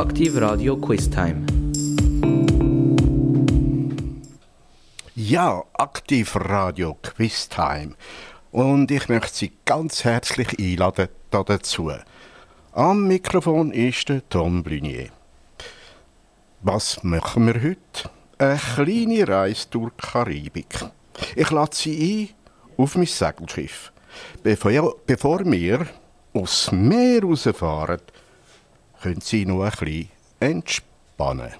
Aktiv Radio Quiz Time. Ja, Aktiv Radio Quiz Time. Und ich möchte Sie ganz herzlich einladen dazu. Am Mikrofon ist der Tom Blunier. Was machen wir heute? Eine kleine Reise durch die Karibik. Ich lade Sie ein auf mein Segelschiff. Bevor, bevor wir aufs Meer rausfahren, können Sie noch ein bisschen entspannen.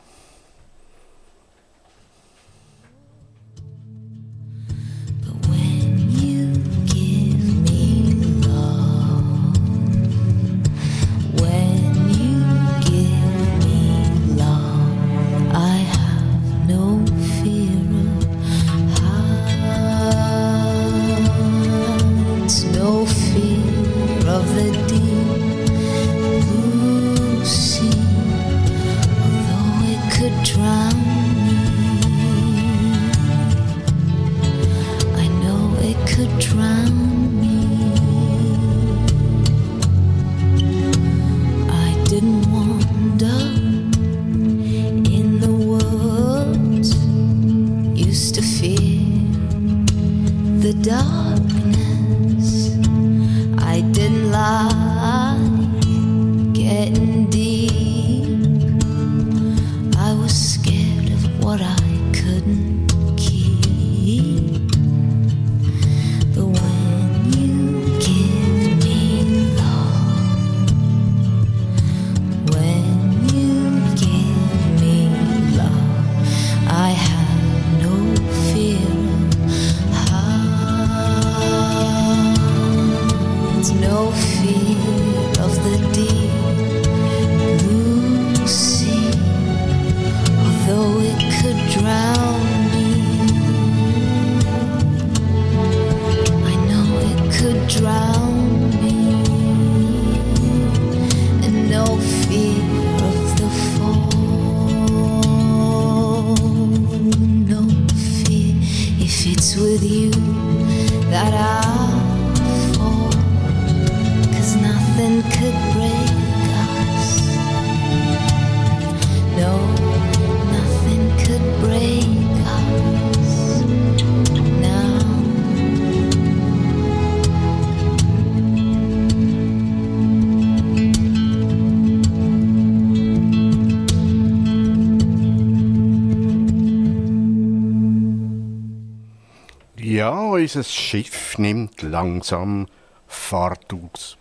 Unser Schiff nimmt langsam Fahrt aus.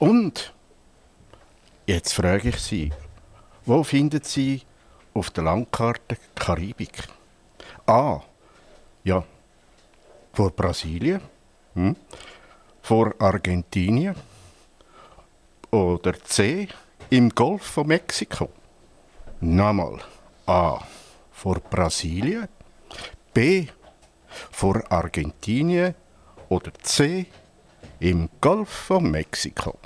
Und jetzt frage ich Sie, wo finden Sie auf der Landkarte Karibik? A. Ja, vor Brasilien, hm? vor Argentinien oder C. im Golf von Mexiko. Nochmal A. vor Brasilien, B vor Argentinien oder C im Golf von Mexiko.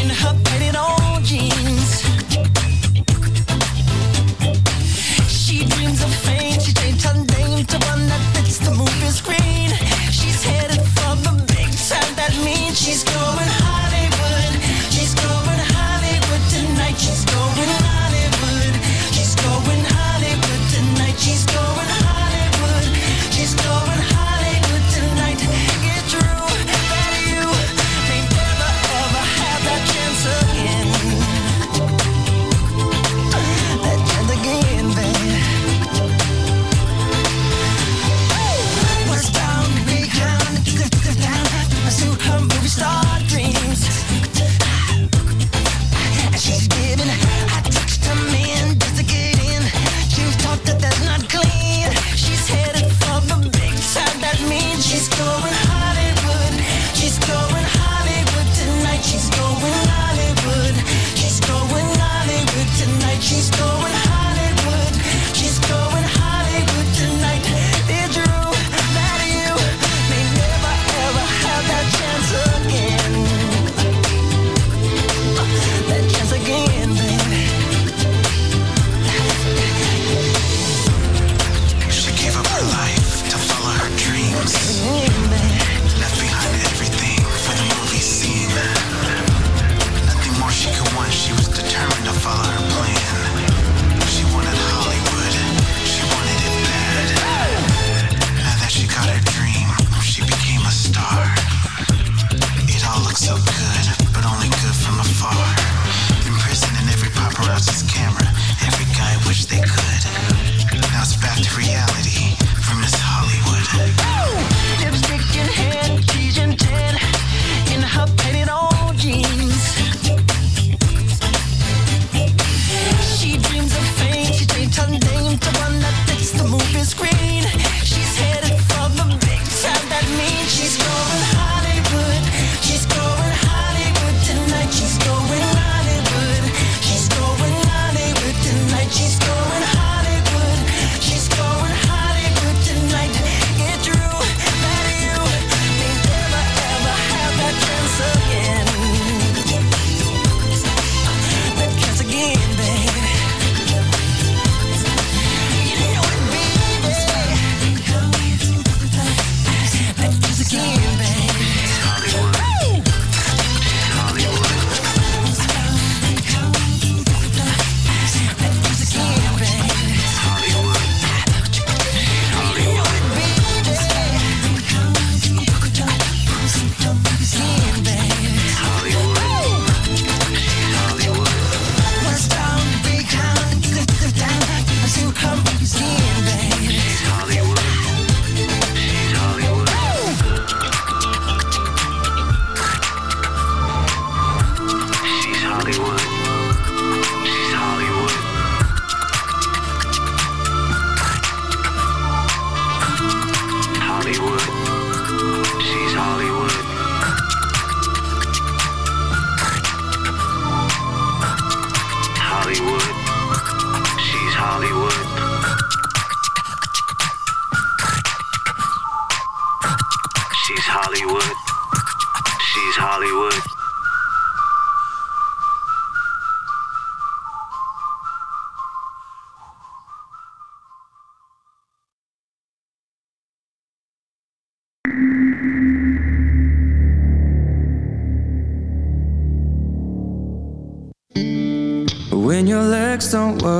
In her jeans.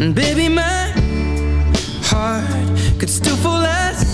And baby, my heart could still fall as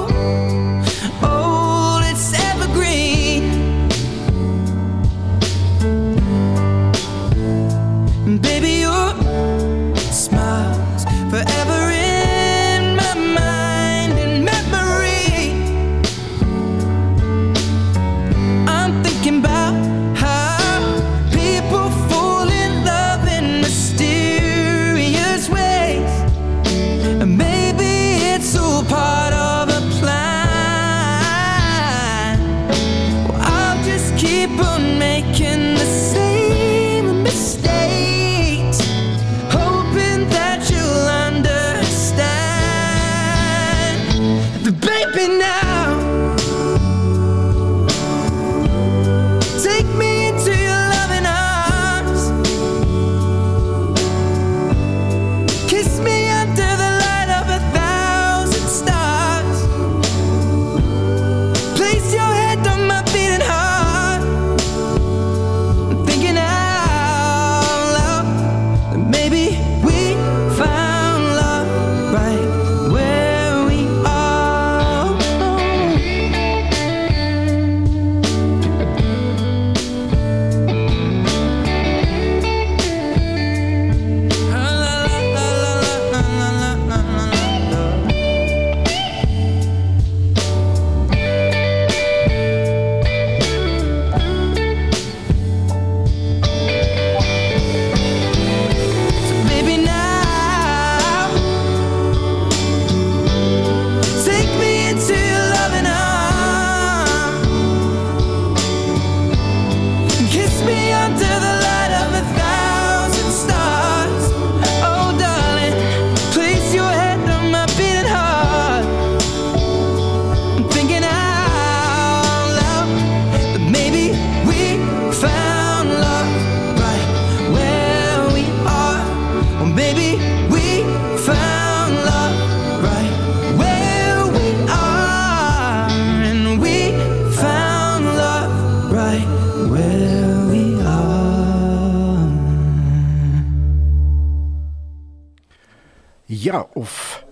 auf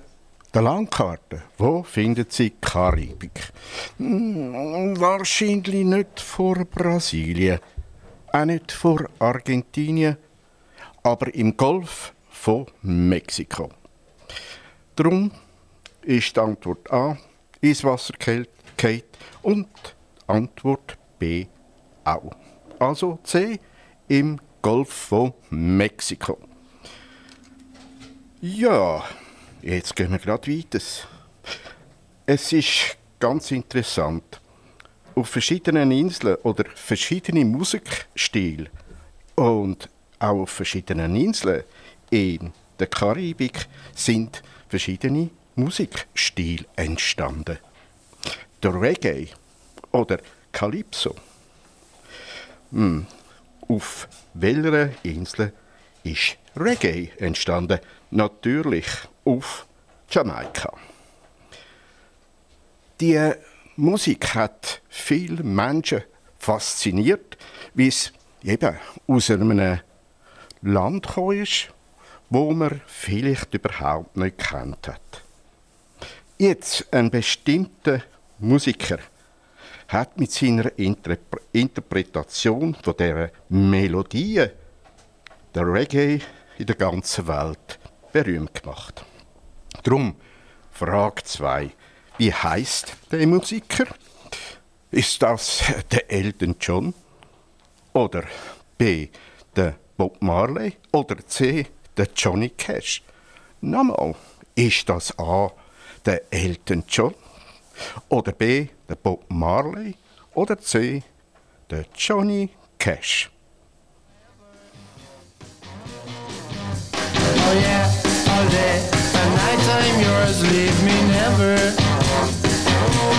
der Landkarte, wo findet sie Karibik? Hm, wahrscheinlich nicht vor Brasilien, auch nicht vor Argentinien, aber im Golf von Mexiko. Darum ist die Antwort A ins Wasser gefallen und Antwort B auch. also C, im Golf von Mexiko. Ja, jetzt gehen wir gerade weiter. Es ist ganz interessant. Auf verschiedenen Inseln oder verschiedene Musikstile und auch auf verschiedenen Inseln in der Karibik sind verschiedene Musikstile entstanden. Der Reggae oder Calypso. Hm. Auf welcher Insel ist Reggae entstanden? Natürlich auf Jamaika. Die Musik hat viele Menschen fasziniert, wie es eben aus einem Land gekommen ist, wo man vielleicht überhaupt nicht kennt hat. Jetzt ein bestimmter Musiker hat mit seiner Interpre Interpretation von der Melodie der Reggae in der ganzen Welt berühmt gemacht. Drum Frage 2. Wie heißt der Musiker? Ist das der Elton John? Oder B. der Bob Marley? Oder C. der Johnny Cash? Nochmal, ist das A. der Elton John? Oder B. der Bob Marley? Oder C. der Johnny Cash? Oh yeah, all day leave me never.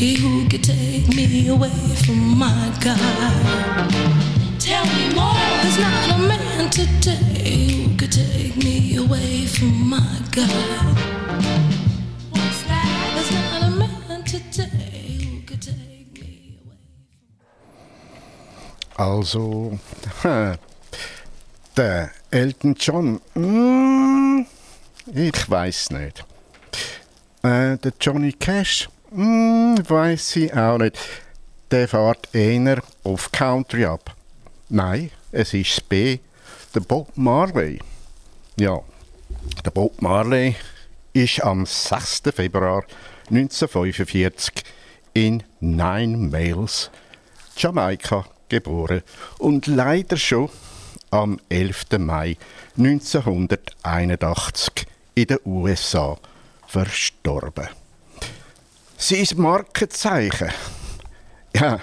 He who could take me away from my God. Tell me more. There's not a man today who could take me away from my God. What's that? There's not a man today take me away. Also, der Elton John. Mm, ich weiß nicht. Äh, der Johnny Cash mm, weiß ich auch nicht. Der fährt eher auf Country ab. Nein, es ist B, der Bob Marley. Ja, der Bob Marley ist am 6. Februar 1945 in Nine Miles, Jamaika, geboren und leider schon am 11. Mai 1981 in den USA verstorben. Sein Markenzeichen, ja,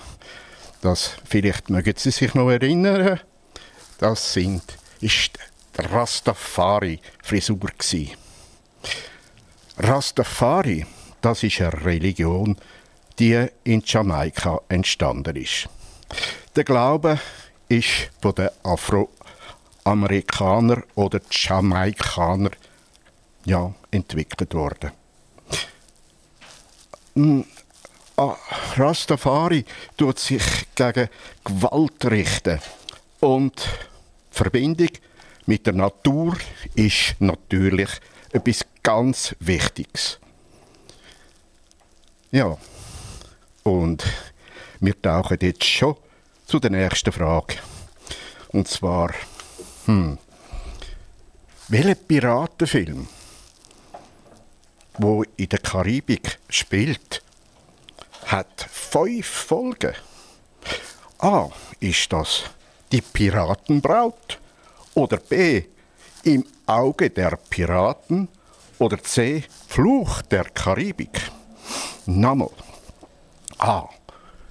das vielleicht mögen Sie sich noch erinnern, das sind, ist die Rastafari-Frisur Rastafari, das ist eine Religion, die in Jamaika entstanden ist. Der Glaube ist von den Afroamerikanern oder Jamaikanern ja, entwickelt worden. Hm, ah, Rastafari tut sich gegen Gewalt richten und die Verbindung mit der Natur ist natürlich etwas ganz Wichtiges. Ja, und wir tauchen jetzt schon zu der nächsten Frage. Und zwar, hm, welcher Piratenfilm, wo in der Karibik spielt, hat fünf Folgen? A. Ist das die Piratenbraut? Oder B. Im Auge der Piraten? Oder C. Fluch der Karibik? Nochmal. A.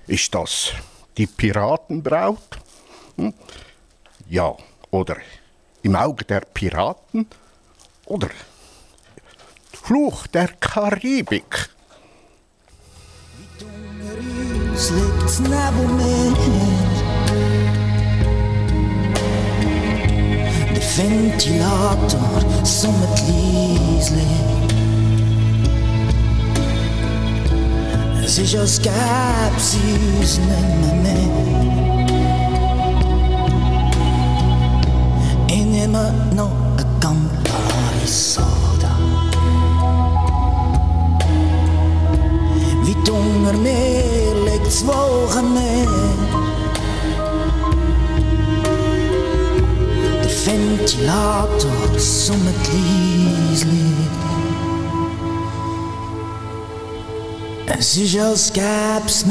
Ist das die Piratenbraut? Hm? Ja. Oder im Auge der Piraten? Oder Fluch der Karibik? Wie dunger uns liegt's neben mir. Der Ventilator summt leislich. Es ist, als gäbe sie Es ist, als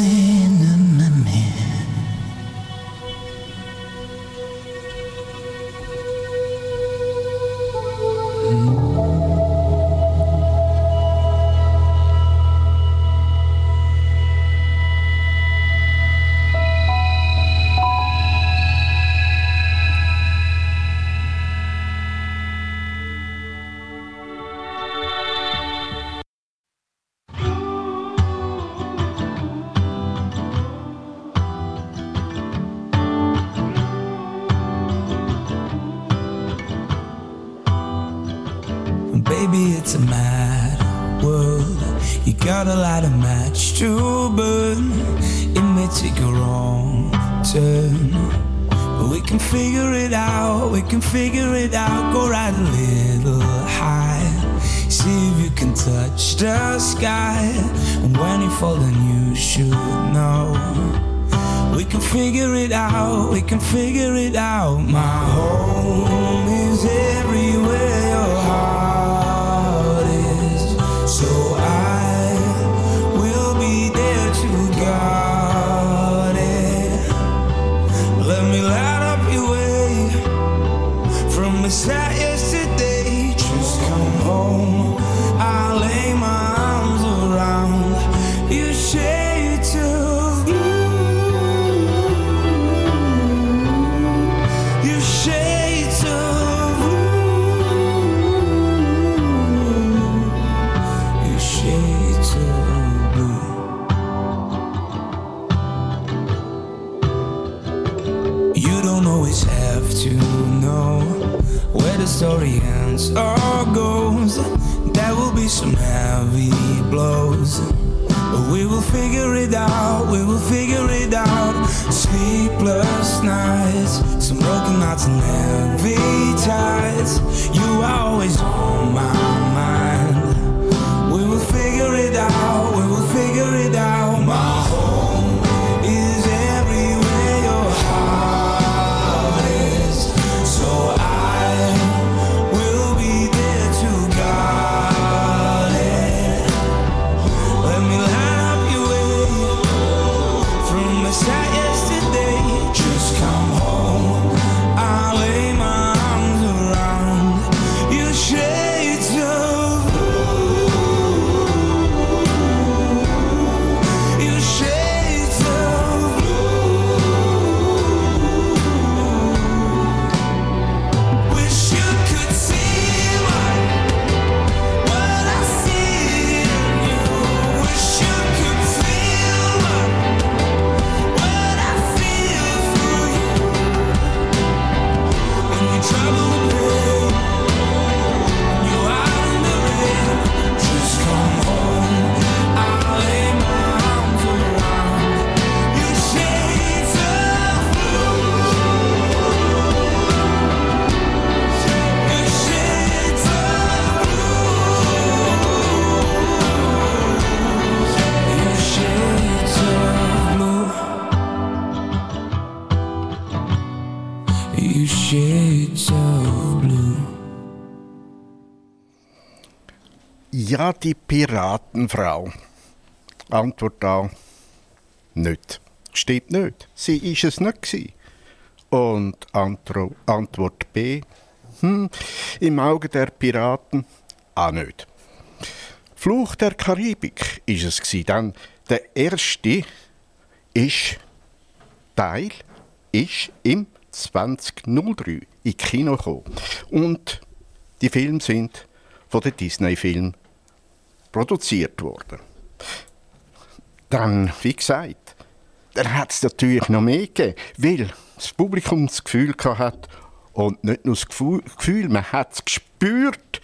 should know. We can figure it out, we can figure it out. My home is everywhere Ja, die Piratenfrau. Antwort A. Nicht. Steht nicht. Sie ist es nicht gsi. Und Antro Antwort B. Hm, Im Auge der Piraten auch nicht. Fluch der Karibik ist es gsi. Dann der erste ist Teil ist im 2003 in Kino gekommen. Und die Filme sind von den Disney-Filmen produziert worden. Dann, wie gesagt, dann hat es natürlich noch mehr gegeben, weil das Publikum das Gefühl hat und nicht nur das Gefühl, man hat es gespürt,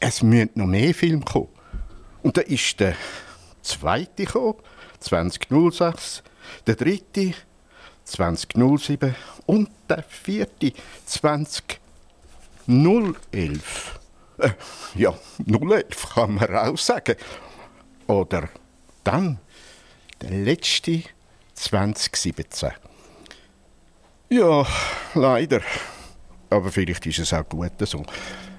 es müssen noch mehr Filme kommen. Und da ist der zweite gekommen, 2006, der dritte 2007 und der vierte 2011. Äh, ja, 011 kann man auch sagen. Oder dann der letzte 2017. Ja, leider. Aber vielleicht ist es auch gut so.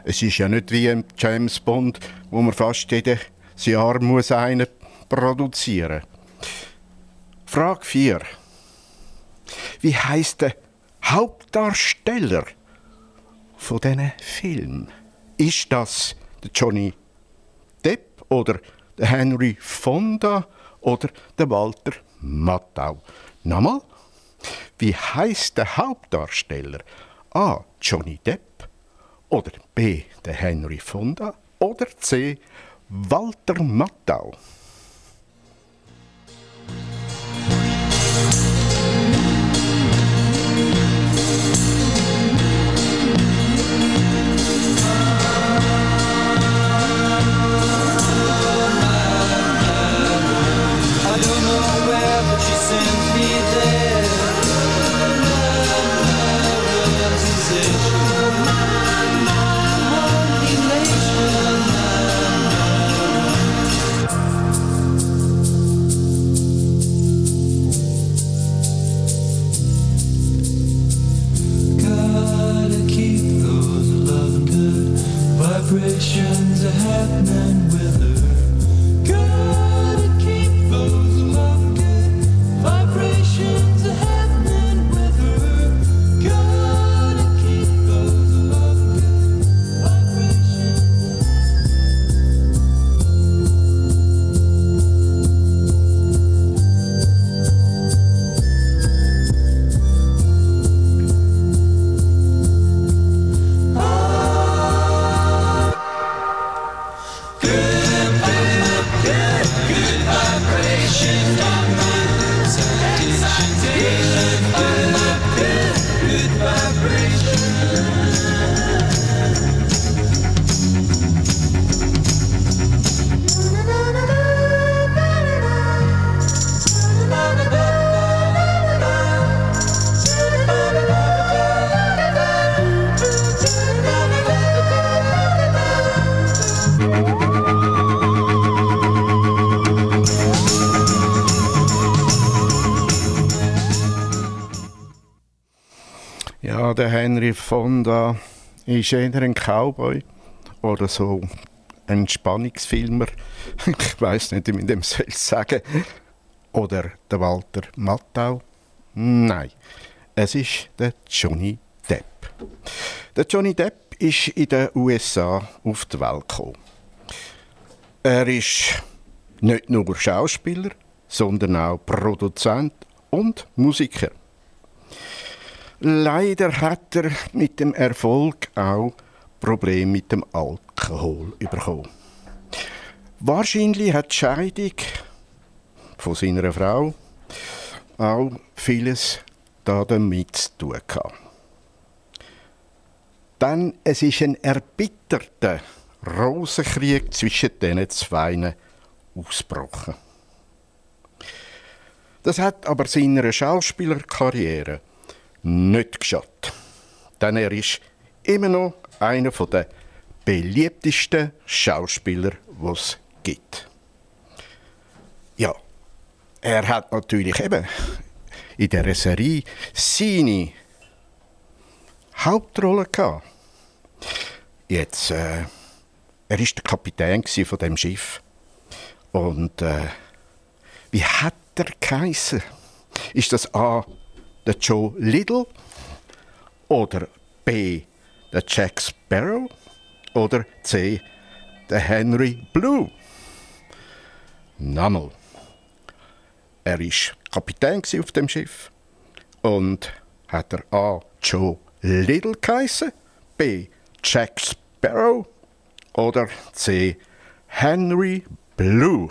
Es ist ja nicht wie im James Bond, wo man fast jedes Jahr muss einen produzieren Frage 4. Wie heißt der Hauptdarsteller von diesen Film? Ist das der Johnny Depp oder der Henry Fonda oder der Walter Matthau? Nochmal? Wie heißt der Hauptdarsteller? A. Johnny Depp oder B. der Henry Fonda oder C. Walter Matthau? Fonda ist eher ein Cowboy oder so ein Spannungsfilmer. Ich weiß nicht, wie man dem soll sagen. Oder der Walter Matthau. Nein, es ist der Johnny Depp. Der Johnny Depp ist in den USA auf die Welt gekommen. Er ist nicht nur Schauspieler, sondern auch Produzent und Musiker. Leider hat er mit dem Erfolg auch Probleme mit dem Alkohol bekommen. Wahrscheinlich hat die Scheidung von seiner Frau auch vieles damit zu tun gehabt. Dann es ist ein erbitterter Rosenkrieg zwischen diesen zwei ausgebrochen. Das hat aber seiner Schauspielerkarriere nicht geschadet. Denn er ist immer noch einer der beliebtesten Schauspieler, die es gibt. Ja, er hat natürlich eben in dieser Serie seine Hauptrolle gehabt. Jetzt, äh, er ist der Kapitän von dem Schiff. Und äh, wie hat er geheißen? Ist das A der Joe Little oder B der Jack Sparrow oder C der Henry Blue? Nochmal. Er ist Kapitän auf dem Schiff und hat er A Joe Little geheißen, B Jack Sparrow oder C Henry Blue?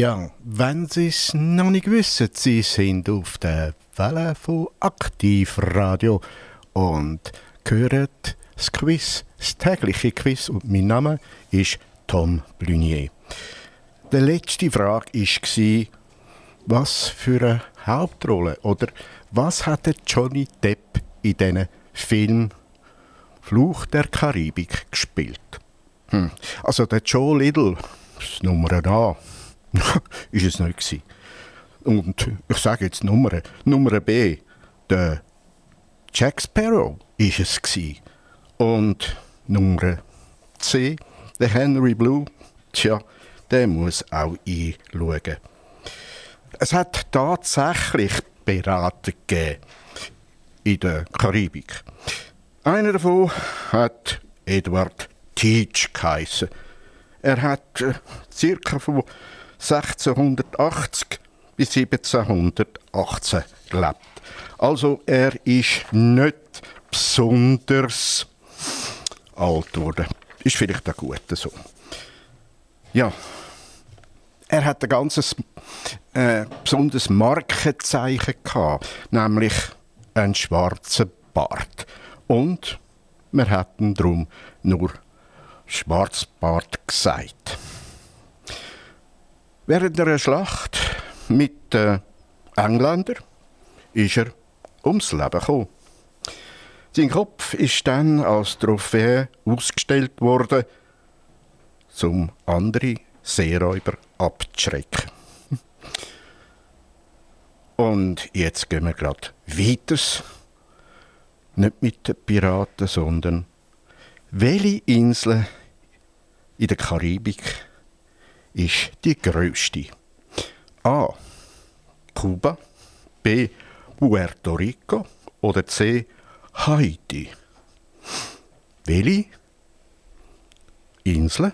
Ja, wenn Sie es noch nicht wissen, Sie sind auf der Welle von Aktivradio und hören das Quiz, das tägliche Quiz. Und mein Name ist Tom Blunier. Die letzte Frage war, was für eine Hauptrolle oder was hat Johnny Depp in diesem Film Fluch der Karibik gespielt? Hm. Also der Joe Little, das Nummer A. ist es nicht gewesen. Und ich sage jetzt Nummer, Nummer B, der Jack Sparrow ist es gewesen. Und Nummer C, der Henry Blue, tja, der muss auch einschauen. Es hat tatsächlich Berater gegeben in der Karibik. Einer davon hat Edward Teach geheißen. Er hat äh, circa von 1680 bis 1718 gelebt. Also er ist nicht besonders alt geworden. Ist vielleicht auch gut so. Ja, er hat ein ganzes äh, besonderes Markenzeichen gehabt, nämlich einen schwarzen Bart. Und wir hatten drum nur Schwarzbart gesagt. Während einer Schlacht mit äh, den Engländern ist er ums Leben gekommen. Sein Kopf ist dann als Trophäe ausgestellt worden, um andere Seeräuber abzuschrecken. Und jetzt gehen wir gerade weiter. Nicht mit den Piraten, sondern welche Inseln in der Karibik ist die größte? A. Kuba. B. Puerto Rico. Oder C. Haiti. Welche Insel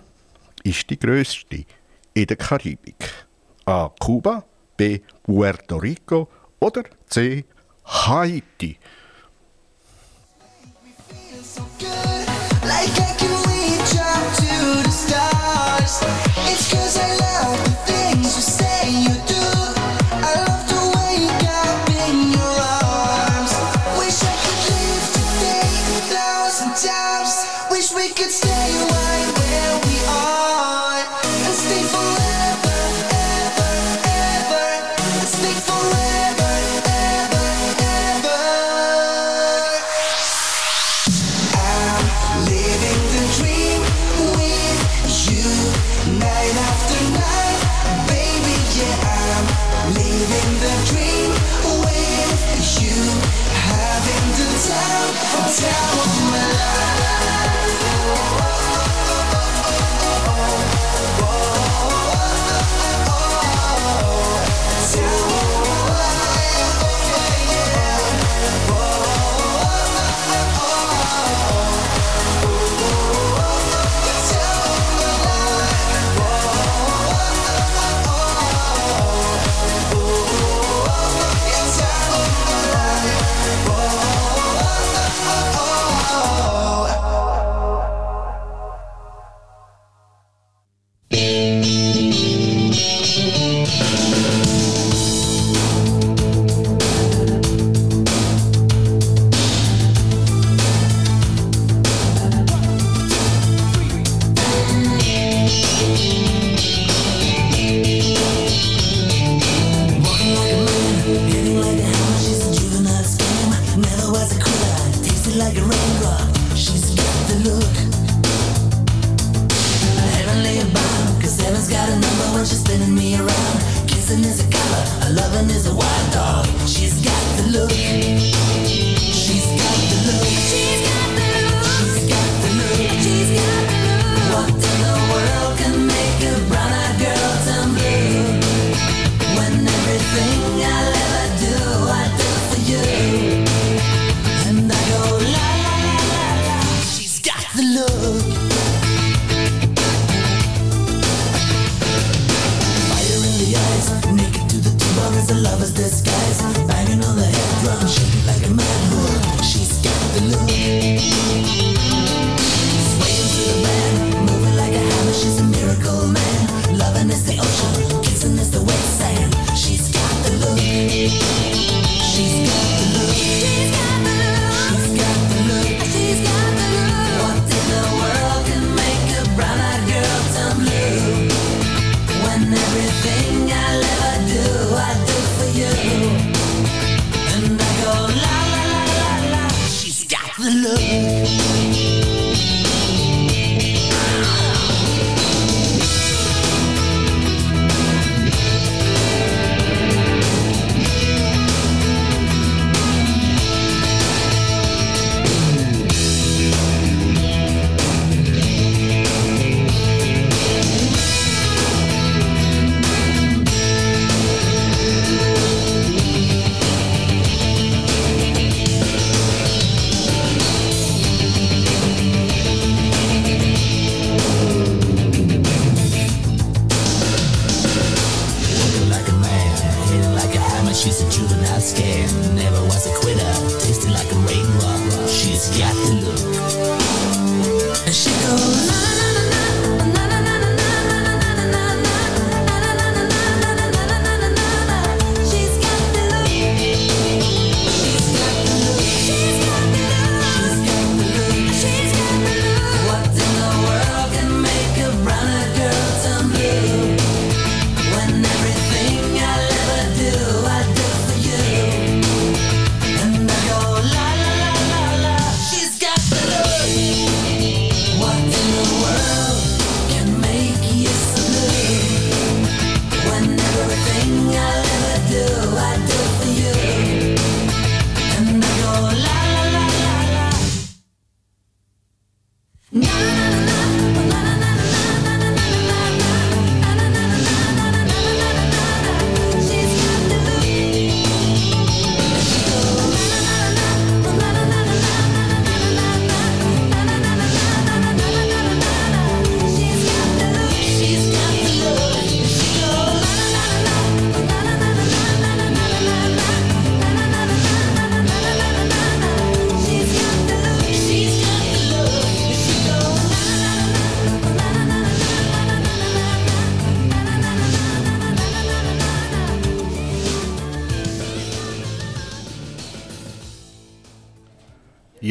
ist die größte in der Karibik? A. Kuba. B. Puerto Rico. Oder C. Haiti. It's cause I love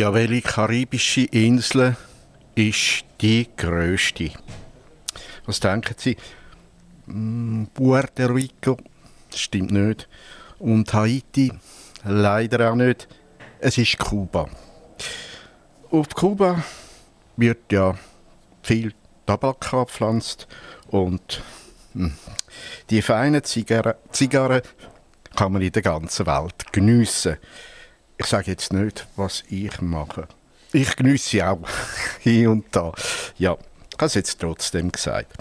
Ja, welche karibische Insel ist die grösste? Was denken Sie? Hm, Puerto Rico? Stimmt nicht. Und Haiti? Leider auch nicht. Es ist Kuba. Auf Kuba wird ja viel Tabak angepflanzt und hm, die feinen Zigarren, Zigarren kann man in der ganzen Welt geniessen. Ich sage jetzt nicht, was ich mache. Ich geniesse auch hier und da. Ja, ich habe es jetzt trotzdem gesagt.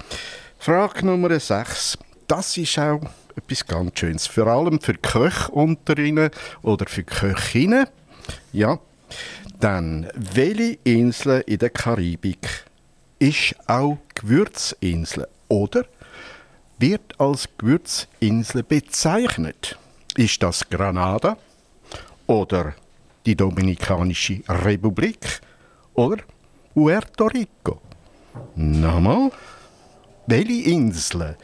Frage Nummer 6. Das ist auch etwas ganz Schönes. Vor allem für Köche unter Ihnen oder für Köchinnen. Ja, dann, welche Insel in der Karibik ist auch Gewürzinsel oder wird als Gewürzinsel bezeichnet? Ist das Granada oder die Dominikanische Republik oder Puerto Rico? Nochmal, welche Insel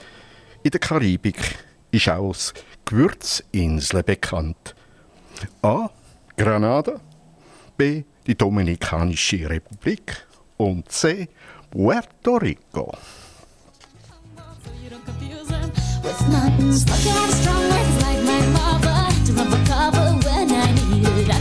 in der Karibik ist auch als Gewürzinsel bekannt? A. Granada, B. die Dominikanische Republik und C. Puerto Rico. Mother humildad.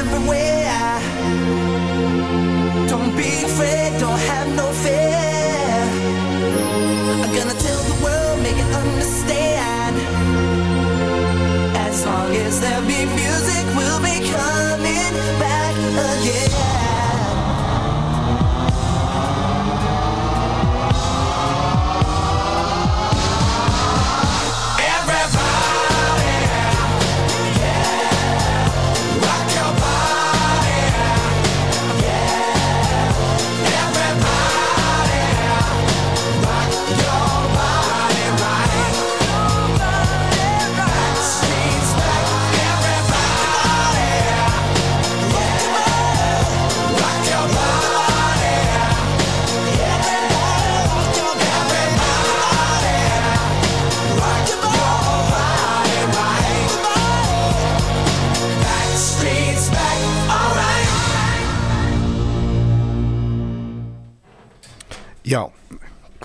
everywhere.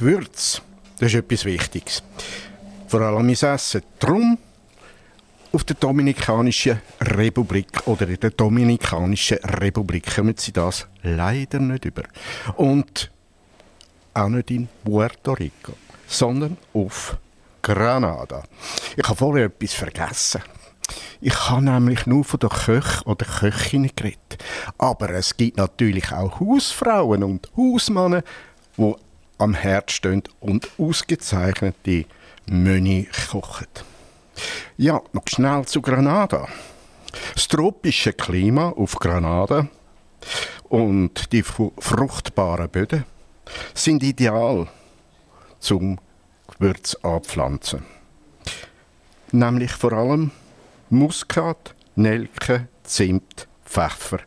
Gewürz, das ist etwas Wichtiges. Vor allem ins Essen. Drum auf der Dominikanischen Republik oder in der Dominikanischen Republik kommen sie das leider nicht über. Und auch nicht in Puerto Rico, sondern auf Granada. Ich habe vorher etwas vergessen. Ich habe nämlich nur von den Köch oder Köchinnen geredet. Aber es gibt natürlich auch Hausfrauen und Hausmänner, die am Herd stehen und ausgezeichnete Menü kochen. Ja, noch schnell zu Granada. Das tropische Klima auf Granada und die fruchtbaren Böden sind ideal zum Gewürz anpflanzen. Nämlich vor allem Muskat, Nelke, Zimt, Pfeffer.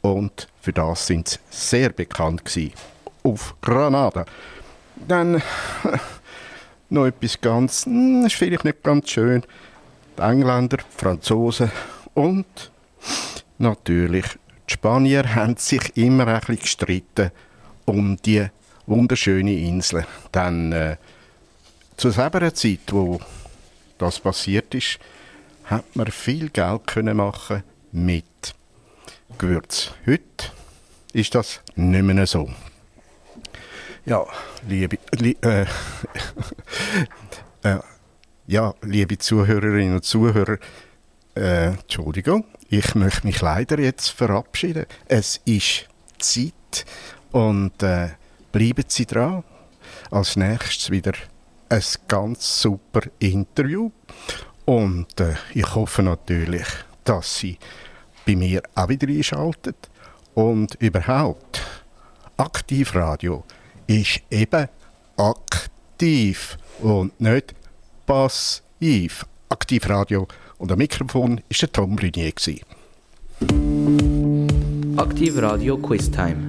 Und für das sind sie sehr bekannt gewesen. Auf Granada. Dann noch etwas ganz, hm, ist vielleicht nicht ganz schön. Die Engländer, die Franzosen und natürlich die Spanier haben sich immer ein bisschen gestritten um die wunderschöne Insel. Dann äh, zu selber Zeit, wo das passiert ist, hat man viel Geld können machen mit Gewürz. Heute ist das nicht mehr so. Ja, liebe, li, äh, äh, ja, liebe Zuhörerinnen und Zuhörer, äh, Entschuldigung, ich möchte mich leider jetzt verabschieden. Es ist Zeit und äh, bleiben Sie dran. Als nächstes wieder ein ganz super Interview und äh, ich hoffe natürlich, dass Sie bei mir auch wieder einschalten und überhaupt Aktivradio ist eben aktiv und nicht passiv. Aktivradio und am Mikrofon ist der Tom Brunier. gewesen. Aktiv Radio Quiz Time.